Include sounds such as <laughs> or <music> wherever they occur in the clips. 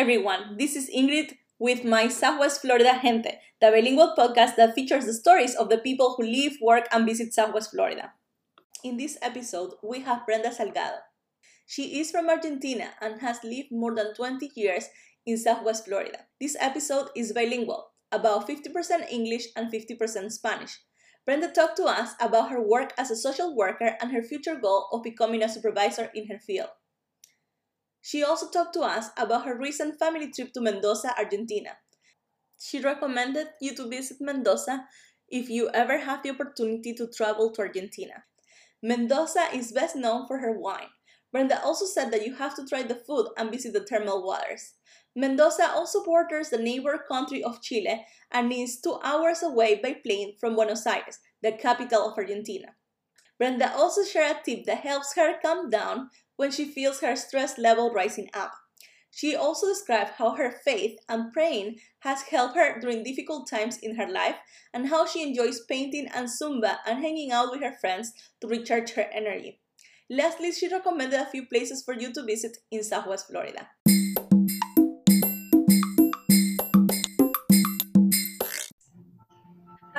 everyone. This is Ingrid with my Southwest Florida Gente, the bilingual podcast that features the stories of the people who live, work, and visit Southwest Florida. In this episode, we have Brenda Salgado. She is from Argentina and has lived more than 20 years in Southwest Florida. This episode is bilingual, about 50% English and 50% Spanish. Brenda talked to us about her work as a social worker and her future goal of becoming a supervisor in her field. She also talked to us about her recent family trip to Mendoza, Argentina. She recommended you to visit Mendoza if you ever have the opportunity to travel to Argentina. Mendoza is best known for her wine. Brenda also said that you have to try the food and visit the thermal waters. Mendoza also borders the neighbor country of Chile and is two hours away by plane from Buenos Aires, the capital of Argentina. Brenda also shared a tip that helps her calm down when she feels her stress level rising up. She also described how her faith and praying has helped her during difficult times in her life and how she enjoys painting and Zumba and hanging out with her friends to recharge her energy. Lastly, she recommended a few places for you to visit in Southwest Florida.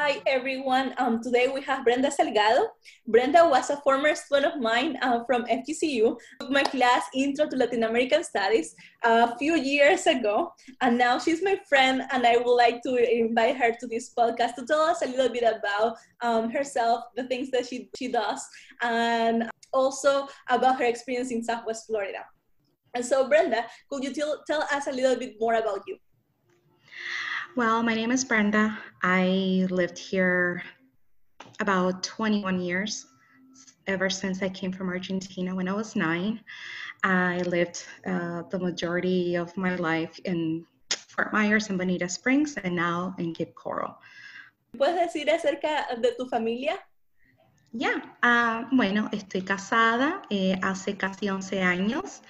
Hi everyone. Um, today we have Brenda Salgado. Brenda was a former student of mine uh, from FGCU. Took my class Intro to Latin American Studies a few years ago, and now she's my friend. And I would like to invite her to this podcast to tell us a little bit about um, herself, the things that she she does, and also about her experience in Southwest Florida. And so, Brenda, could you tell, tell us a little bit more about you? Well, my name is Brenda. I lived here about 21 years, ever since I came from Argentina when I was nine. I lived uh, the majority of my life in Fort Myers and Bonita Springs, and now in Cape Coral. ¿Puedes decir acerca de tu familia? Ya, yeah. uh, bueno, estoy casada eh, hace casi 11 años.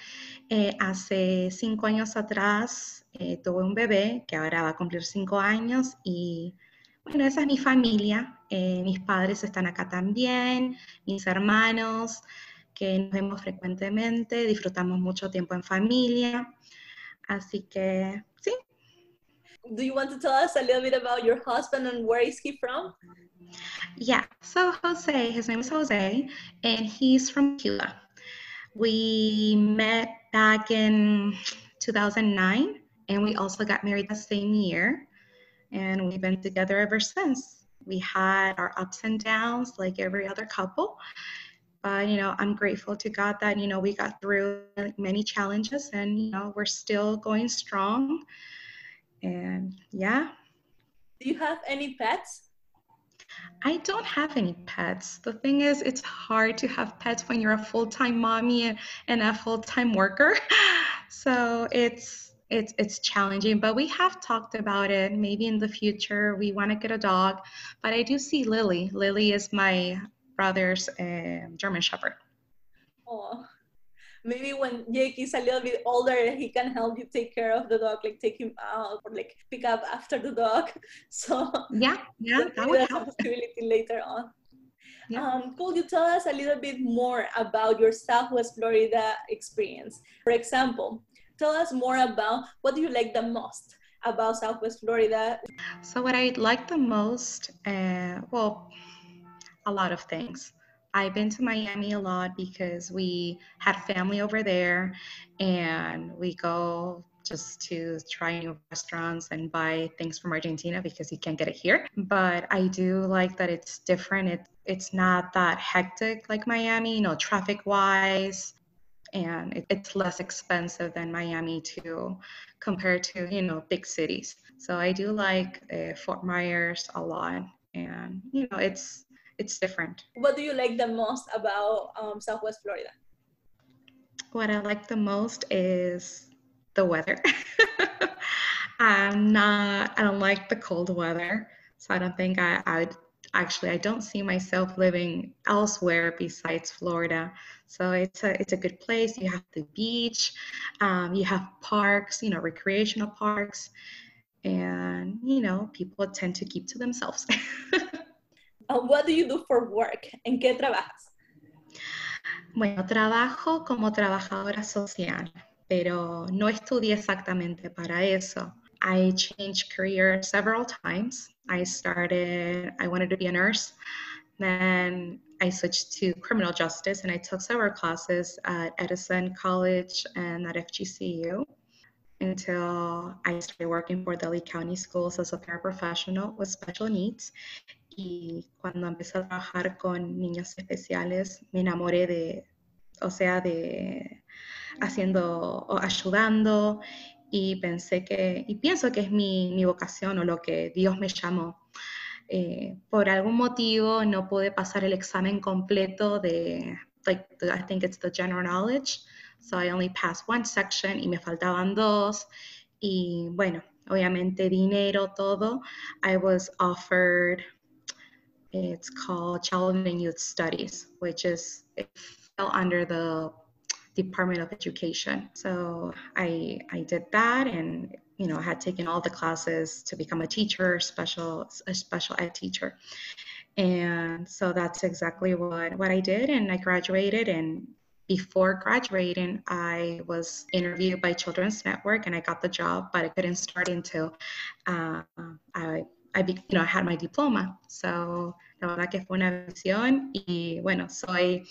Eh, hace cinco años atrás eh, tuve un bebé que ahora va a cumplir cinco años y bueno, esa es mi familia. Eh, mis padres están acá también, mis hermanos, que nos vemos frecuentemente, disfrutamos mucho tiempo en familia. Así que sí. Do you want to tell us a little bit about your husband and where is he from? Yeah, so Jose, his name is Jose, and he's from Cuba. We met back in 2009, and we also got married the same year. And we've been together ever since. We had our ups and downs like every other couple. But, you know, I'm grateful to God that, you know, we got through many challenges and, you know, we're still going strong. And yeah. Do you have any pets? I don't have any pets. The thing is, it's hard to have pets when you're a full-time mommy and a full-time worker. <laughs> So it's it's it's challenging, but we have talked about it. Maybe in the future we want to get a dog, but I do see Lily. Lily is my brother's uh, German Shepherd. Oh, maybe when Jake is a little bit older, he can help you take care of the dog, like take him out or like pick up after the dog. <laughs> So yeah, yeah, that would help. possibility later on. Yeah. Um, could you tell us a little bit more about your Southwest Florida experience? For example, tell us more about what do you like the most about Southwest Florida? So what I like the most, uh, well, a lot of things. I've been to Miami a lot because we had family over there and we go just to try new restaurants and buy things from Argentina because you can't get it here. But I do like that it's different. It, it's not that hectic like Miami, you know, traffic wise. And it, it's less expensive than Miami too, compared to, you know, big cities. So I do like uh, Fort Myers a lot. And, you know, it's it's different. What do you like the most about um, Southwest Florida? What I like the most is the weather. <laughs> I'm not, I don't like the cold weather. So I don't think I, I would actually, I don't see myself living elsewhere besides Florida. So it's a, it's a good place. You have the beach, um, you have parks, you know, recreational parks, and, you know, people tend to keep to themselves. <laughs> um, what do you do for work? ¿En qué trabajas? Bueno, trabajo como trabajadora social pero no estudié exactamente para eso. I changed career several times. I started, I wanted to be a nurse. Then I switched to criminal justice and I took several classes at Edison College and at FGCU until I started working for the Lee County Schools as a paraprofessional with special needs. Y cuando empecé a trabajar con niños especiales, me enamoré de, o sea, de haciendo o ayudando y pensé que, y pienso que es mi, mi vocación o lo que Dios me llamó. Eh, por algún motivo no pude pasar el examen completo de, like, I think it's the general knowledge, so I only passed one section y me faltaban dos. Y bueno, obviamente dinero, todo. I was offered, it's called Child and Youth Studies, which is, it fell under the Department of Education. So I, I did that and you know, had taken all the classes to become a teacher, special a special ed teacher. And so that's exactly what, what I did. And I graduated and before graduating, I was interviewed by Children's Network and I got the job, but I couldn't start until uh, I, I, you know, I had my diploma. So la verdad que fue una visión y bueno, soy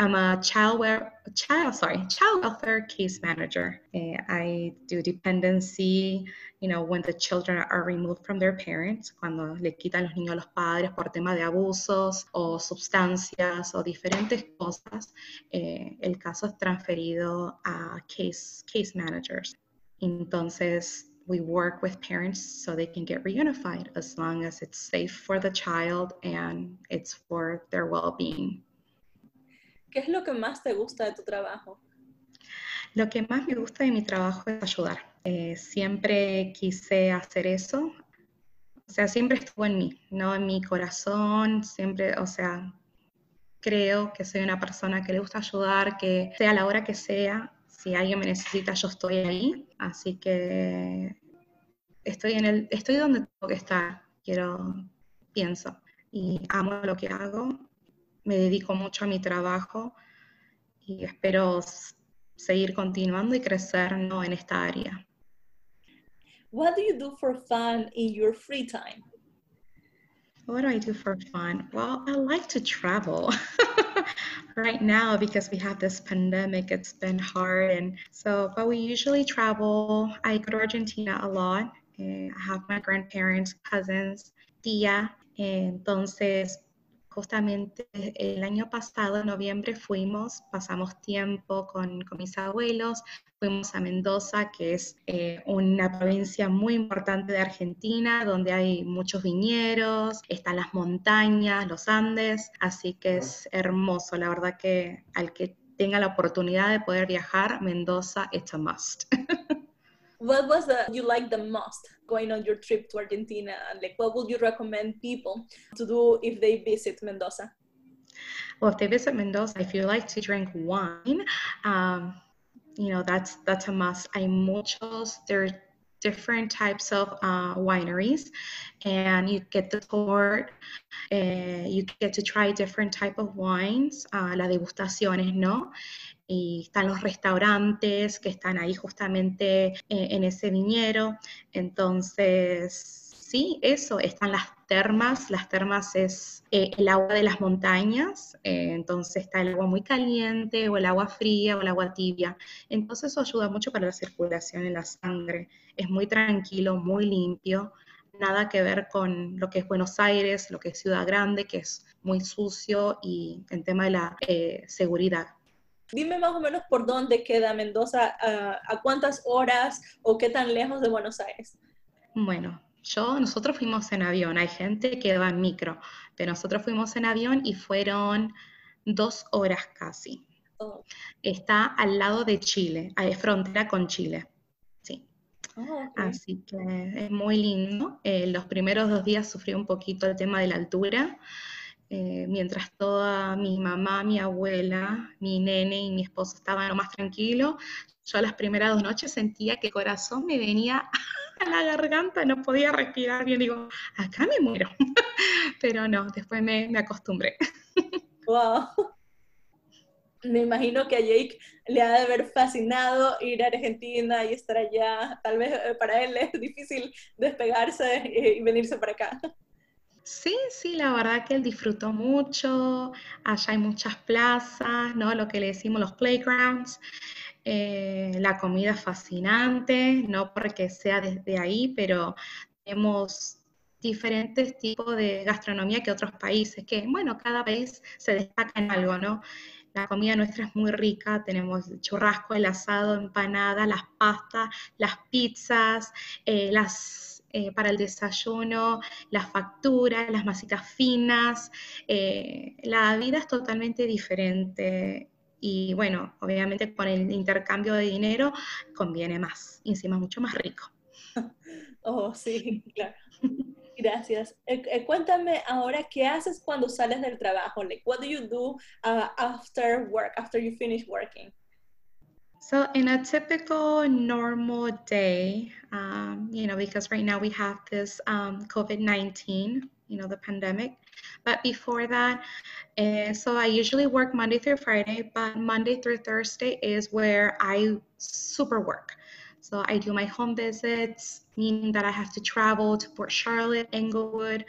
I'm a child welfare, child, sorry, child welfare case manager. Uh, I do dependency, you know, when the children are removed from their parents, cuando le quitan los niños a los padres por tema de abusos o sustancias o diferentes cosas, eh, el caso es transferido a case, case managers. Entonces, we work with parents so they can get reunified as long as it's safe for the child and it's for their well-being. ¿Qué es lo que más te gusta de tu trabajo? Lo que más me gusta de mi trabajo es ayudar. Eh, siempre quise hacer eso. O sea, siempre estuvo en mí, no en mi corazón, siempre, o sea, creo que soy una persona que le gusta ayudar, que sea la hora que sea, si alguien me necesita, yo estoy ahí. Así que estoy en el, estoy donde tengo que estar, quiero, pienso. Y amo lo que hago me dedico mucho a mi trabajo y espero seguir continuando y crecer ¿no? en esta área. What do you do for fun in your free time? What do I do for fun? Well, I like to travel. <laughs> right now, because we have this pandemic, it's been hard. And so, but we usually travel. I go to Argentina a lot. And i have my grandparents, cousins. And entonces, justamente el año pasado, en noviembre, fuimos, pasamos tiempo con, mis abuelos, fuimos a Mendoza, que es eh, una provincia muy importante de Argentina, donde hay muchos viñeros, están las montañas, los Andes, así que es hermoso. La verdad que al que tenga la oportunidad de poder viajar, Mendoza, it's a must. <laughs> what was the you like the most going on your trip to Argentina? And Like, what would you recommend people to do if they visit Mendoza? Well, if they visit Mendoza, if you like to drink wine, um, you know that's that's a must. Hay muchos. There different types of uh, wineries, and you get the tour. Uh, you get to try different type of wines, uh, las degustaciones, ¿no? y están los restaurantes que están ahí justamente eh, en ese viñero. Entonces, sí, eso, están las termas, las termas es eh, el agua de las montañas, eh, entonces está el agua muy caliente o el agua fría o el agua tibia, entonces eso ayuda mucho para la circulación en la sangre, es muy tranquilo, muy limpio, nada que ver con lo que es Buenos Aires, lo que es Ciudad Grande, que es muy sucio y en tema de la seguridad. Dime más o menos por dónde queda Mendoza, a, cuántas horas o qué tan lejos de Buenos Aires. Bueno, yo, nosotros fuimos en avión, hay gente que va en micro, pero nosotros fuimos en avión y fueron dos horas casi. Oh. Está al lado de Chile, hay frontera con Chile. Sí. Oh, Así que es muy lindo. Eh, los primeros dos días sufrí un poquito el tema de la altura, eh, mientras toda mi mamá, mi abuela, mi nene y mi esposo estaban lo más tranquilo, yo las primeras dos noches sentía que el corazón me venía <laughs> a la garganta, no podía respirar bien, digo, acá me muero. <laughs> Pero no, después me, me acostumbré. <laughs> Wow. Me imagino que a Jake le ha de haber fascinado ir a Argentina y estar allá. Tal vez eh, para él es difícil despegarse y venirse para acá. Sí, sí, la verdad que él disfrutó mucho. Allá hay muchas plazas, ¿no? Lo que le decimos los playgrounds. Eh, la comida fascinante, no porque sea desde ahí, pero tenemos diferentes tipos de gastronomía que otros países, que bueno, cada país se destaca en algo, ¿no? La comida nuestra es muy rica, tenemos churrasco, el asado, empanada, las pastas, las pizzas, eh, las eh, para el desayuno, las facturas, las masitas finas. Eh, la vida es totalmente diferente y bueno, obviamente con el intercambio de dinero conviene más, encima mucho más rico. <laughs> Oh, sí, claro. Gracias. Eh, cuéntame ahora qué haces cuando sales del trabajo. Like, what do you do uh, after work, after you finish working? So, in a typical normal day, um, you know, because right now we have this um, COVID 19, you know, the pandemic. But before that, uh, so I usually work Monday through Friday, but Monday through Thursday is where I super work. So I do my home visits, meaning that I have to travel to Port Charlotte, Englewood,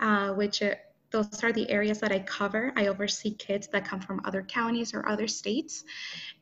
uh, which uh, those are the areas that I cover. I oversee kids that come from other counties or other states.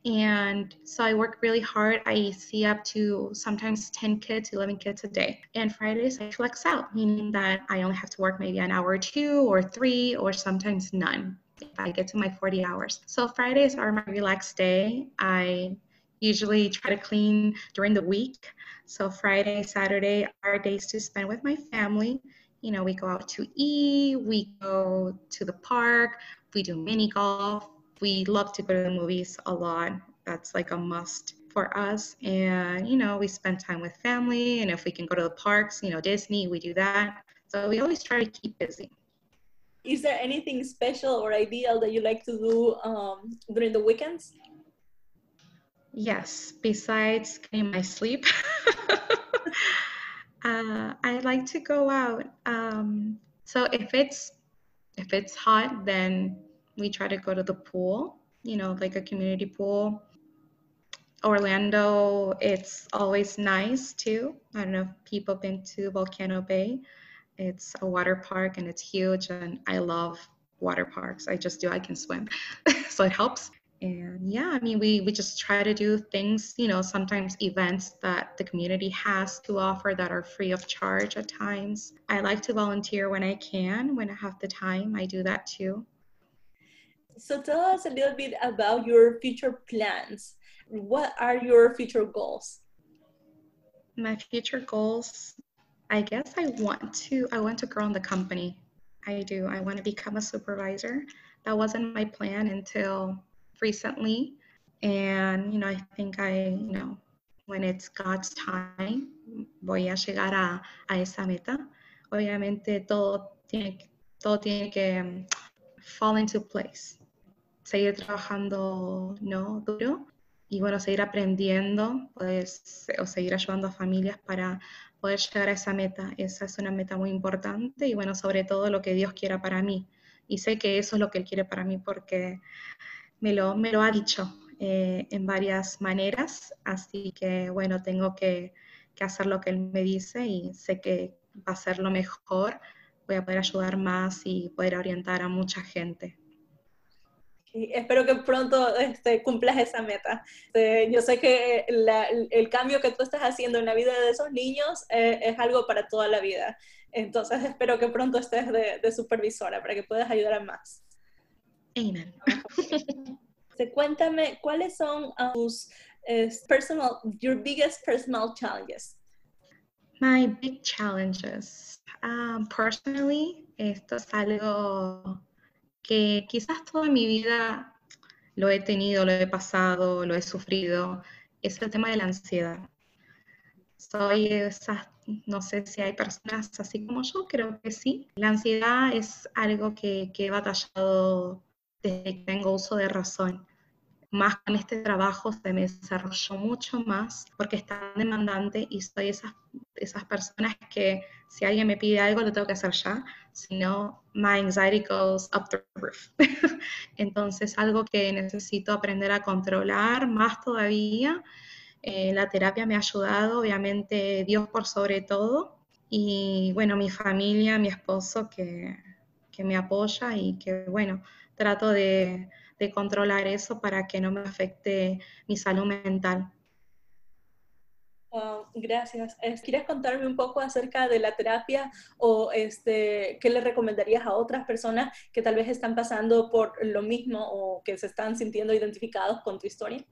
And so I work really hard. I see up to sometimes 10 kids, 11 kids a day. And Fridays I flex out, meaning that I only have to work maybe an hour or two or three or sometimes none if I get to my 40 hours. So Fridays are my relaxed day. I usually try to clean during the week. So Friday, Saturday are days to spend with my family. You know, we go out to eat, we go to the park, we do mini golf. We love to go to the movies a lot. That's like a must for us. And, you know, we spend time with family. And if we can go to the parks, you know, Disney, we do that. So we always try to keep busy. Is there anything special or ideal that you like to do um, during the weekends? Yes, besides getting my sleep, <laughs> uh, I like to go out. Um, so if it's if it's hot, then we try to go to the pool. You know, like a community pool. Orlando, it's always nice too. I don't know if people been to Volcano Bay. It's a water park and it's huge, and I love water parks. I just do. I can swim, <laughs> so it helps and yeah i mean we we just try to do things you know sometimes events that the community has to offer that are free of charge at times. I like to volunteer when i can when i have the time i do that too. So tell us a little bit about your future plans. What are your future goals? My future goals i guess i want to i want to grow in the company. I do i want to become a supervisor. That wasn't my plan until recently. And, you know, I think I, you know, when it's God's time, voy a llegar a, a esa meta. Obviamente todo tiene, todo tiene que um, fall into place. Seguir trabajando, ¿no? Duro y bueno, seguir aprendiendo, pues, o seguir ayudando a familias para poder llegar a esa meta. Esa es una meta muy importante y bueno, sobre todo lo que Dios quiera para mí. Y sé que eso es lo que Él quiere para mí porque me lo, me lo ha dicho eh, en varias maneras, así que bueno, tengo que, que, hacer lo que él me dice y sé que va a ser lo mejor, voy a poder ayudar más y poder orientar a mucha gente. Y espero que pronto este, cumplas esa meta. Este, yo sé que la, el cambio que tú estás haciendo en la vida de esos niños eh, es algo para toda la vida. Entonces espero que pronto estés de, de supervisora para que puedas ayudar a más. Amen. <laughs> Cuéntame, ¿cuáles son uh, tus uh, personal, your biggest personal challenges? My big challenges. Um, personally, esto es algo que quizás toda mi vida lo he tenido, lo he pasado, lo he sufrido, es el tema de la ansiedad. Soy esa, no sé si hay personas así como yo, creo que sí. La ansiedad es algo que, que he batallado desde que tengo uso de razón. más con este trabajo se me desarrolló mucho más porque es tan demandante y soy esas, esas personas que si alguien me pide algo lo tengo que hacer ya, si no, my anxiety goes up the roof. <laughs> Entonces, algo que necesito aprender a controlar más todavía. Eh, la terapia me ha ayudado, obviamente Dios por sobre todo, y bueno, mi familia, mi esposo que, que me apoya y que bueno, trato de, de controlar eso para que no me afecte mi salud mental. gracias. ¿Quieres contarme un poco acerca de la terapia o este, qué le recomendarías a otras personas que tal vez están pasando por lo mismo o que se están sintiendo identificados con tu historia?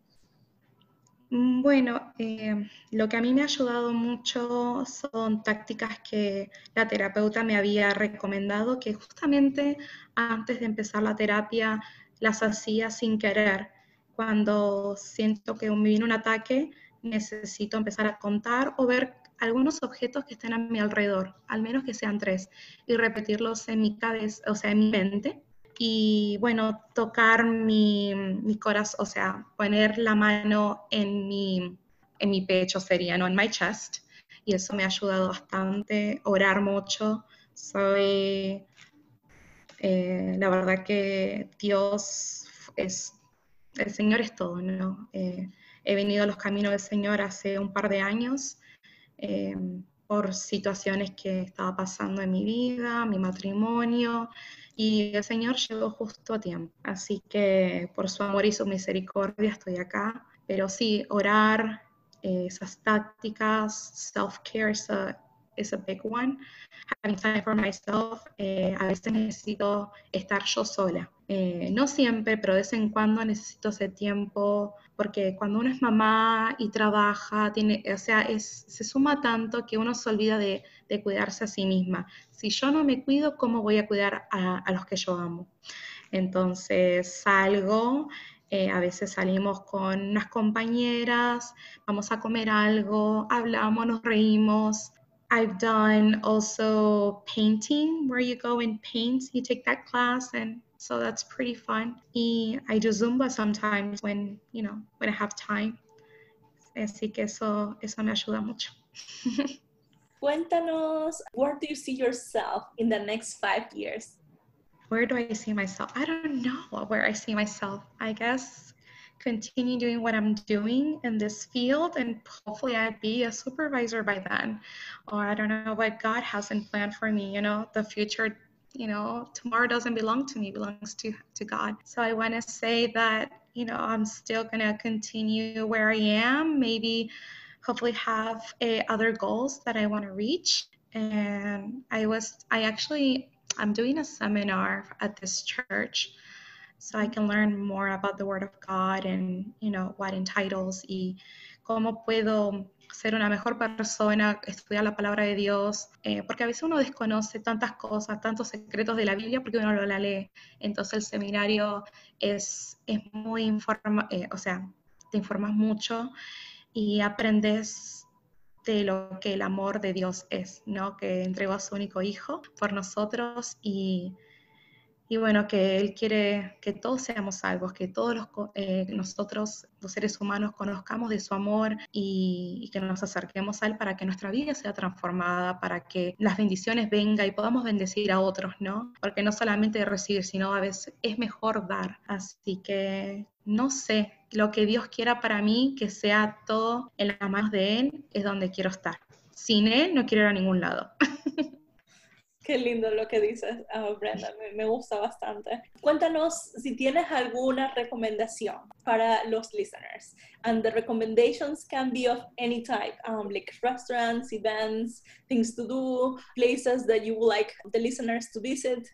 Mm, bueno, eh, lo que a mí me ha ayudado mucho son tácticas que la terapeuta me había recomendado, que justamente antes de empezar la terapia las hacía sin querer. Cuando siento que me viene un ataque, necesito empezar a contar o ver algunos objetos que estén a mi alrededor, al menos que sean tres, y repetirlos en mi cabeza, o sea, en mi mente. Y bueno, tocar mi, mi corazón, o sea, poner la mano en mi, en mi pecho sería, ¿no? En my chest. Y eso me ha ayudado bastante, orar mucho. Soy eh, la verdad que Dios es, el Señor es todo, ¿no? Eh, he venido a los caminos del Señor hace un par de años eh, por situaciones que estaba pasando en mi vida, mi matrimonio, y el Señor llegó justo a tiempo. Así que por su amor y su misericordia estoy acá. Pero sí, orar, esas tácticas, self-care is a big one. Having time for myself, eh, a veces necesito estar yo sola. Eh, no siempre, pero de vez en cuando necesito ese tiempo, porque cuando uno es mamá y trabaja, tiene, o sea, se suma tanto que uno se olvida de, cuidarse a sí misma. Si yo no me cuido, ¿cómo voy a cuidar a, a los que yo amo? Entonces salgo, eh, a veces salimos con unas compañeras, vamos a comer algo, hablamos, nos reímos, I've done also painting where you go and paint, you take that class and so that's pretty fun. Y I do Zumba sometimes when, you know, when I have time. Así que eso, eso me ayuda mucho. <laughs> Cuéntanos, where do you see yourself in the next five years? Where do I see myself? I don't know where I see myself. I guess continue doing what I'm doing in this field, and hopefully I'd be a supervisor by then. Or I don't know what God has in plan for me. You know, the future, you know, tomorrow doesn't belong to me, belongs to, to God. So I want to say that, you know, I'm still going to continue where I am, maybe hopefully have a, other goals that I want to reach. And I was, I actually, I'm doing a seminar at this church so I can learn more about the Word of God and, you know, what entitles y cómo puedo ser una mejor persona, estudiar la palabra de Dios, eh, porque a veces uno desconoce tantas cosas, tantos secretos de la Biblia porque uno no la lee. Entonces el seminario es, es muy informa, eh, o sea, te informas mucho y aprendes de lo que el amor de Dios es, ¿no? Que entregó a su único hijo por nosotros y y bueno, que Él quiere que todos seamos salvos, que todos los, eh, nosotros, los seres humanos, conozcamos de su amor y, que nos acerquemos a Él para que nuestra vida sea transformada, para que las bendiciones vengan y podamos bendecir a otros, ¿no? Porque no solamente recibir, sino a veces es mejor dar. Así que no sé, lo que Dios quiera para mí, que sea todo en las manos de Él, es donde quiero estar. Sin Él no quiero ir a ningún lado. <laughs> Qué lindo lo que dices, uh, Brenda, me, me, gusta bastante. Cuéntanos si tienes alguna recomendación para los listeners. And the recommendations can be of any type, um, like restaurants, events, things to do, places that you would like the listeners to visit.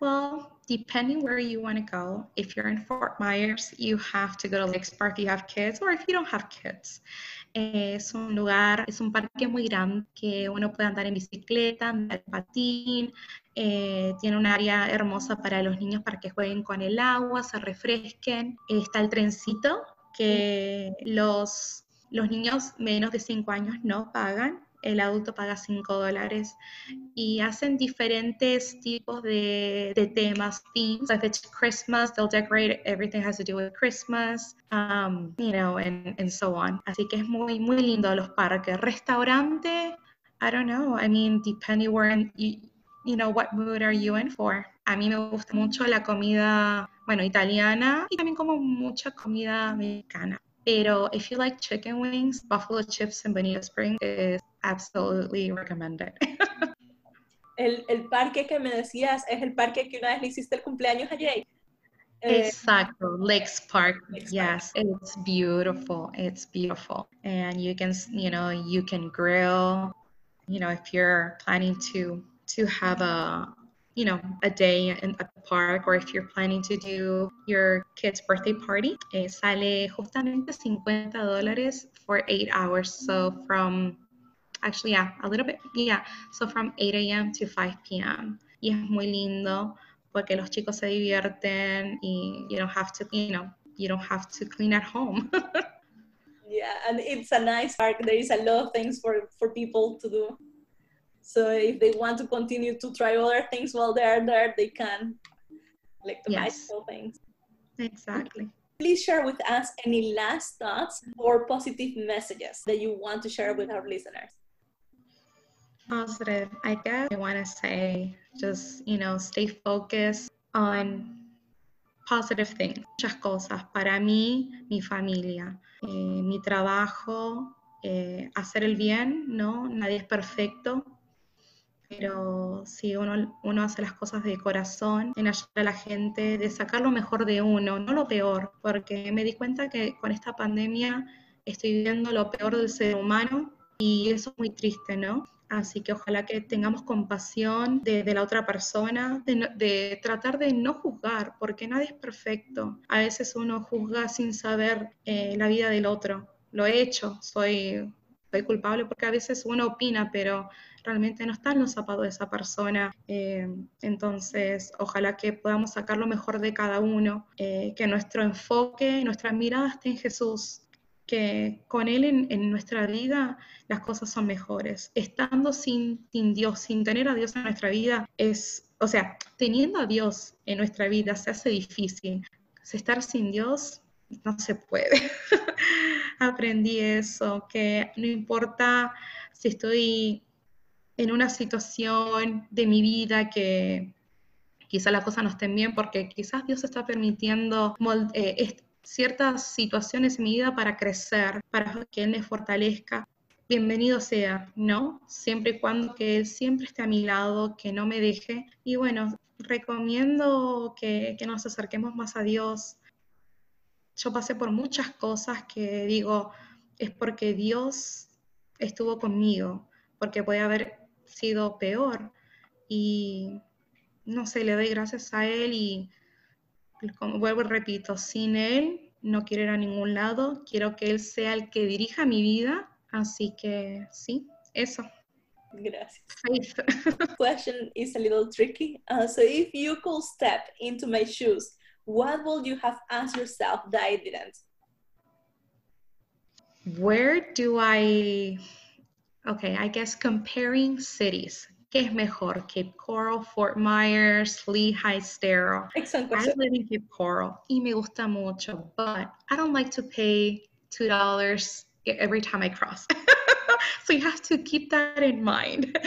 Well, depending where you want to go, if you're in Fort Myers, you have to go to Lakes Park if you have kids, or if you don't have kids. Es un lugar, es un parque muy grande que uno puede andar en bicicleta, andar en patín. Eh, tiene un área hermosa para los niños para que jueguen con el agua, se refresquen. Está el trencito que los, los niños menos de 5 años no pagan el adulto paga 5 dólares y hacen diferentes tipos de, de temas, themes. If it's Christmas, they'll decorate everything has to do with Christmas, um, you know, and, and so on. Así que es muy, muy lindo los parques. Restaurante, I don't know. I mean, depending where in, you, you know, what mood are you in for? A mí me gusta mucho la comida, bueno, italiana y también como mucha comida mexicana. Pero if you like chicken wings, buffalo chips in Bonita Springs is absolutely recommended. el, el, parque que me decías es el parque que una vez le hiciste el cumpleaños a Jay. Eh, Exacto, Lakes Park. Lakes yes, Park. it's beautiful. It's beautiful, and you can, you know, you can grill. You know, if you're planning to to have a you know, a day in a park or if you're planning to do your kid's birthday party, eh, sale justamente 50 dólares for eight hours. So from, actually, yeah, a little bit, yeah. So from 8 a.m. to 5 p.m. Y es muy lindo porque los chicos se divierten y you don't have to, you know, you don't have to clean at home. <laughs> yeah, and it's a nice park. There is a lot of things for, for people to do. So if they want to continue to try other things while they're there, they can, like the yes. bicycle things. Exactly. Please share with us any last thoughts or positive messages that you want to share with our listeners. Positive. I guess I want to say just, you know, stay focused on positive things. Muchas cosas. Para mí, mi familia, eh, mi trabajo, eh, hacer el bien, ¿no? Nadie es perfecto pero si uno, uno hace las cosas de corazón, en ayudar a la gente, de sacar lo mejor de uno, no lo peor, porque me di cuenta que con esta pandemia estoy viendo lo peor del ser humano y eso es muy triste, ¿no? Así que ojalá que tengamos compasión de, la otra persona, de, tratar de no juzgar, porque nadie es perfecto. A veces uno juzga sin saber eh, la vida del otro. Lo he hecho, soy, soy culpable porque a veces uno opina, pero realmente no está en los zapatos de esa persona. Eh, entonces, ojalá que podamos sacar lo mejor de cada uno, eh, que nuestro enfoque, nuestra mirada esté en Jesús, que con Él en, nuestra vida las cosas son mejores. Estando sin, sin Dios, sin tener a Dios en nuestra vida, es, o sea, teniendo a Dios en nuestra vida se hace difícil. Estar sin Dios no se puede. <laughs> Aprendí eso, que no importa si estoy en una situación de mi vida que quizá las cosas no estén bien porque quizás Dios está permitiendo eh, ciertas situaciones en mi vida para crecer, para que Él me fortalezca. Bienvenido sea, ¿no? Siempre y cuando que Él siempre esté a mi lado, que no me deje. Y bueno, recomiendo que, que nos acerquemos más a Dios. Yo pasé por muchas cosas que digo, es porque Dios estuvo conmigo, porque puede haber sido peor. Y no sé, le doy gracias a él y como vuelvo y repito, sin él no quiero ir a ningún lado, quiero que él sea el que dirija mi vida, así que sí, eso. Gracias. <laughs> question is a little tricky. Uh, so if you could step into my shoes, what would you have asked yourself that I didn't? Where do I Okay, I guess comparing cities. ¿Qué es mejor? Cape Coral, Fort Myers, Lehigh, Stero. Excellent I live in Cape Coral y me gusta mucho, but I don't like to pay $2 every time I cross. <laughs> so you have to keep that in mind.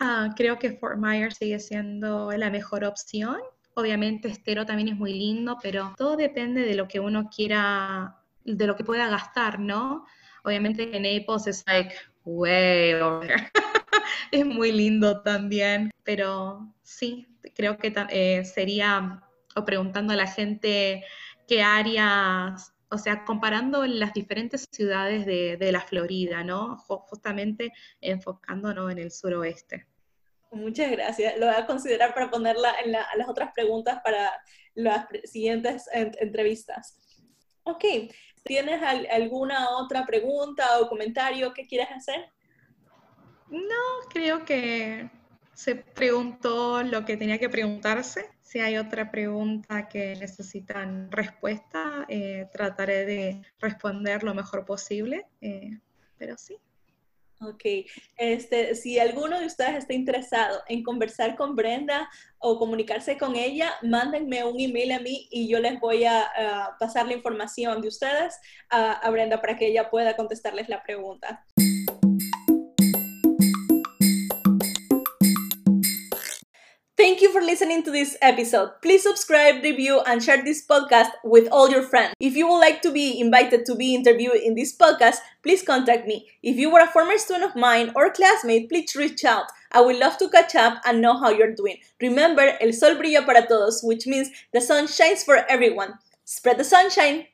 Uh, creo que Fort Myers sigue siendo la mejor opción. Obviamente Estero también es muy lindo, pero todo depende de lo que uno quiera, de lo que pueda gastar, ¿no? Obviamente en Naples es like way over there. <laughs> <laughs> es muy lindo también, pero sí, creo que eh, sería, o preguntando a la gente qué áreas, o sea, comparando las diferentes ciudades de, de la Florida, ¿no? Justamente enfocándonos en el suroeste. Muchas gracias. Lo voy a considerar para ponerla en las otras preguntas para las siguientes entrevistas. Ok, ¿Tienes alguna otra pregunta o comentario que quieras hacer? No, creo que se preguntó lo que tenía que preguntarse. Si hay otra pregunta que necesitan respuesta, eh, trataré de responder lo mejor posible. Eh, pero sí. Ok, este, si alguno de ustedes está interesado en conversar con Brenda o comunicarse con ella, mándenme un email a mí y yo les voy a, pasar la información de ustedes a Brenda para que ella pueda contestarles la pregunta. Thank you for listening to this episode. Please subscribe, review, and share this podcast with all your friends. If you would like to be invited to be interviewed in this podcast, please contact me. If you were a former student of mine or classmate, please reach out. I would love to catch up and know how you're doing. Remember, el sol brilla para todos, which means the sun shines for everyone. Spread the sunshine.